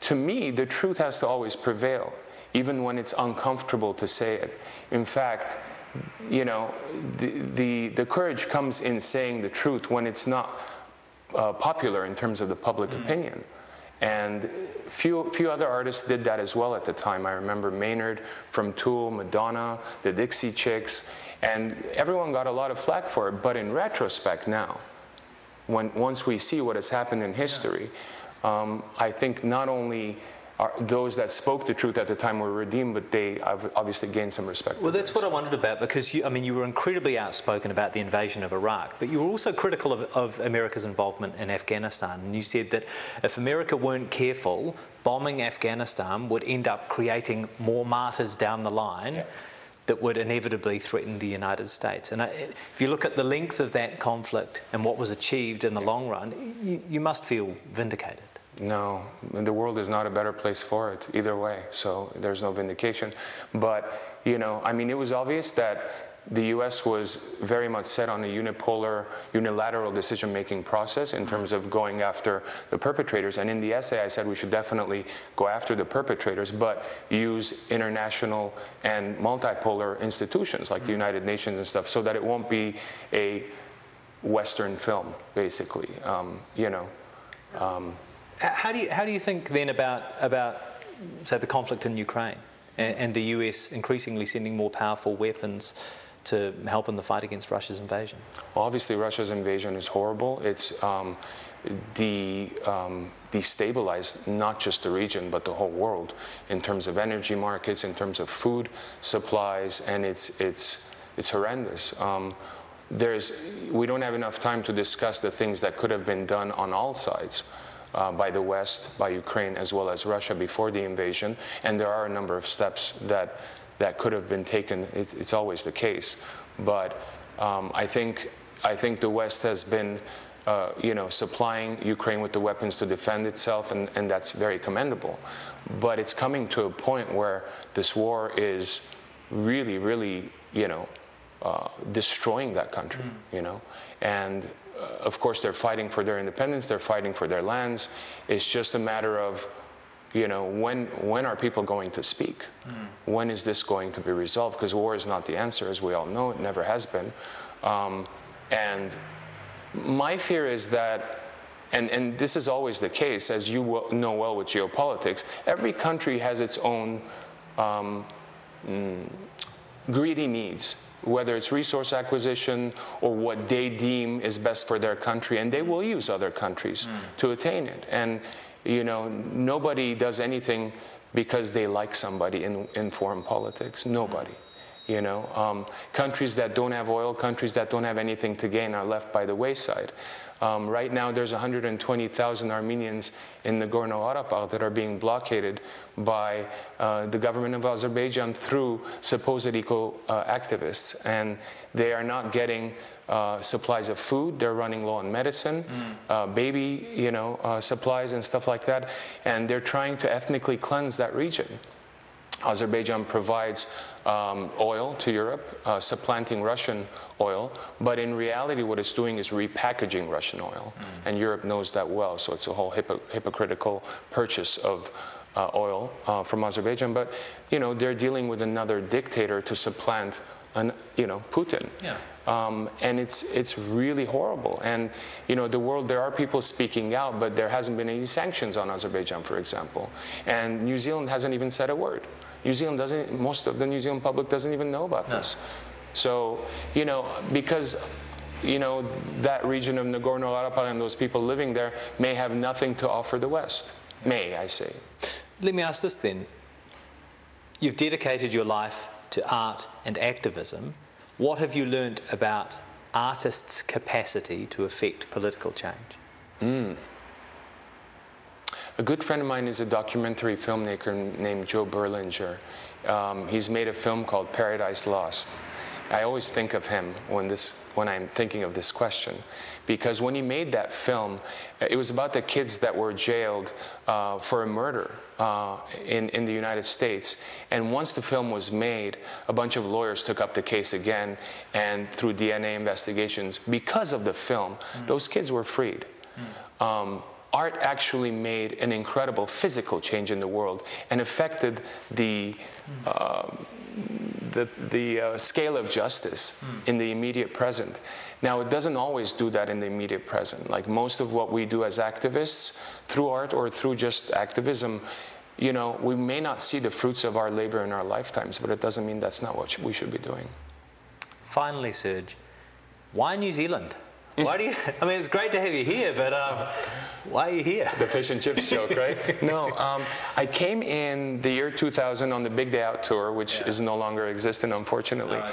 to me, the truth has to always prevail, even when it's uncomfortable to say it. In fact, you know, the, the, the courage comes in saying the truth when it's not uh, popular in terms of the public mm. opinion. And few, few other artists did that as well at the time. I remember Maynard from Tool, Madonna, the Dixie Chicks, and everyone got a lot of flack for it. But in retrospect now, when, once we see what has happened in history, um, I think not only are those that spoke the truth at the time were redeemed, but they have obviously gained some respect. Well, that's what I wondered about because you, I mean, you were incredibly outspoken about the invasion of Iraq, but you were also critical of, of America's involvement in Afghanistan. And you said that if America weren't careful, bombing Afghanistan would end up creating more martyrs down the line. Yeah. That would inevitably threaten the United States. And if you look at the length of that conflict and what was achieved in the long run, you, you must feel vindicated. No, the world is not a better place for it either way. So there's no vindication. But, you know, I mean, it was obvious that the US was very much set on a unipolar, unilateral decision making process in terms of going after the perpetrators. And in the essay, I said we should definitely go after the perpetrators, but use international and multipolar institutions like the United Nations and stuff so that it won't be a Western film, basically. Um, you know. Um, how do you, how do you think then about, about say, the conflict in Ukraine and, and the US increasingly sending more powerful weapons to help in the fight against Russia's invasion? Well, obviously, Russia's invasion is horrible. It's um, um, destabilized not just the region, but the whole world in terms of energy markets, in terms of food supplies, and it's, it's, it's horrendous. Um, there's, we don't have enough time to discuss the things that could have been done on all sides uh, by the West, by Ukraine, as well as Russia before the invasion. And there are a number of steps that, that could have been taken. It's, it's always the case. But um, I, think, I think the West has been. Uh, you know, supplying Ukraine with the weapons to defend itself, and, and that's very commendable. But it's coming to a point where this war is really, really, you know, uh, destroying that country, mm. you know, and uh, of course, they're fighting for their independence, they're fighting for their lands. It's just a matter of, you know, when, when are people going to speak? Mm. When is this going to be resolved? Because war is not the answer, as we all know, it never has been. Um, and my fear is that, and, and this is always the case, as you know well with geopolitics, every country has its own um, mm, greedy needs whether it's resource acquisition or what they deem is best for their country, and they will use other countries mm. to attain it. And you know, nobody does anything because they like somebody in, in foreign politics. Nobody. You know, um, countries that don't have oil, countries that don't have anything to gain are left by the wayside. Um, right now, there's 120,000 Armenians in Nagorno-Karabakh that are being blockaded by uh, the government of Azerbaijan through supposed eco-activists, uh, and they are not getting uh, supplies of food. They're running low on medicine, mm. uh, baby, you know, uh, supplies and stuff like that, and they're trying to ethnically cleanse that region. Azerbaijan provides um, oil to Europe, uh, supplanting Russian oil, but in reality, what it's doing is repackaging Russian oil, mm. and Europe knows that well. So it's a whole hypo- hypocritical purchase of uh, oil uh, from Azerbaijan. But you know, they're dealing with another dictator to supplant, an, you know, Putin. Yeah. Um, and it's it's really horrible. And you know, the world there are people speaking out, but there hasn't been any sanctions on Azerbaijan, for example. And New Zealand hasn't even said a word. New Zealand doesn't, most of the New Zealand public doesn't even know about no. this. So, you know, because you know, that region of Nagorno-Karabakh and those people living there may have nothing to offer the West. May, I say. Let me ask this then. You've dedicated your life to art and activism. What have you learnt about artists' capacity to affect political change? Mm. A good friend of mine is a documentary filmmaker named Joe Berlinger. Um, he's made a film called Paradise Lost. I always think of him when, this, when I'm thinking of this question. Because when he made that film, it was about the kids that were jailed uh, for a murder uh, in, in the United States. And once the film was made, a bunch of lawyers took up the case again, and through DNA investigations, because of the film, mm. those kids were freed. Mm. Um, art actually made an incredible physical change in the world and affected the, uh, the, the uh, scale of justice mm. in the immediate present. Now, it doesn't always do that in the immediate present. Like most of what we do as activists through art or through just activism, you know, we may not see the fruits of our labor in our lifetimes, but it doesn't mean that's not what we should be doing. Finally, Serj, why New Zealand? Why do you? I mean, it's great to have you here, but um, why are you here? The fish and chips joke, right? no, um, I came in the year 2000 on the Big Day Out tour, which yeah. is no longer existent, unfortunately. Oh,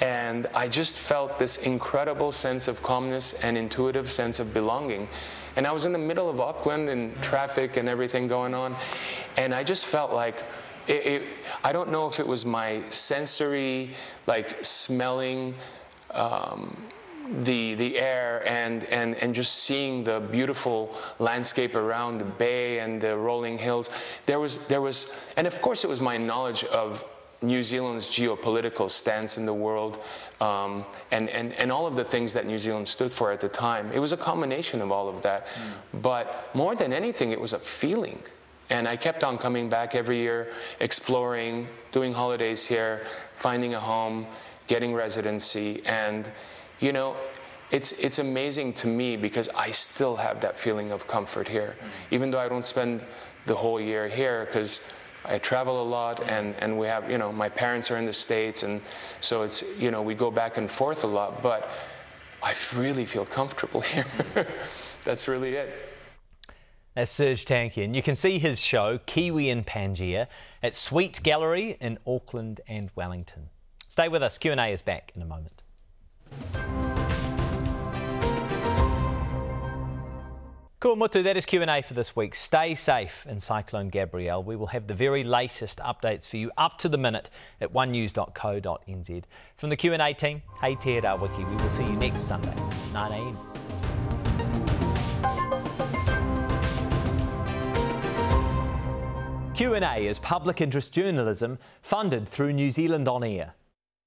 and I just felt this incredible sense of calmness and intuitive sense of belonging. And I was in the middle of Auckland and traffic and everything going on, and I just felt like. It, it, I don't know if it was my sensory, like smelling, um, the, the air and, and, and just seeing the beautiful landscape around the bay and the rolling hills. There was, there was, and of course, it was my knowledge of New Zealand's geopolitical stance in the world um, and, and, and all of the things that New Zealand stood for at the time. It was a combination of all of that. Mm. But more than anything, it was a feeling. And I kept on coming back every year, exploring, doing holidays here, finding a home, getting residency. And you know, it's, it's amazing to me because I still have that feeling of comfort here, mm-hmm. even though I don't spend the whole year here because I travel a lot and, and we have, you know, my parents are in the States and so it's, you know, we go back and forth a lot, but I really feel comfortable here. That's really it. That's Serj Tankian. You can see his show, Kiwi in Pangaea, at Sweet Gallery in Auckland and Wellington. Stay with us. Q&A is back in a moment. Cool, Mutu, that is Q&A for this week. Stay safe in Cyclone Gabrielle. We will have the very latest updates for you up to the minute at onenews.co.nz. From the Q&A team, hey Te Wiki, we will see you next Sunday, 9am. Q&A is public interest journalism funded through New Zealand On Air.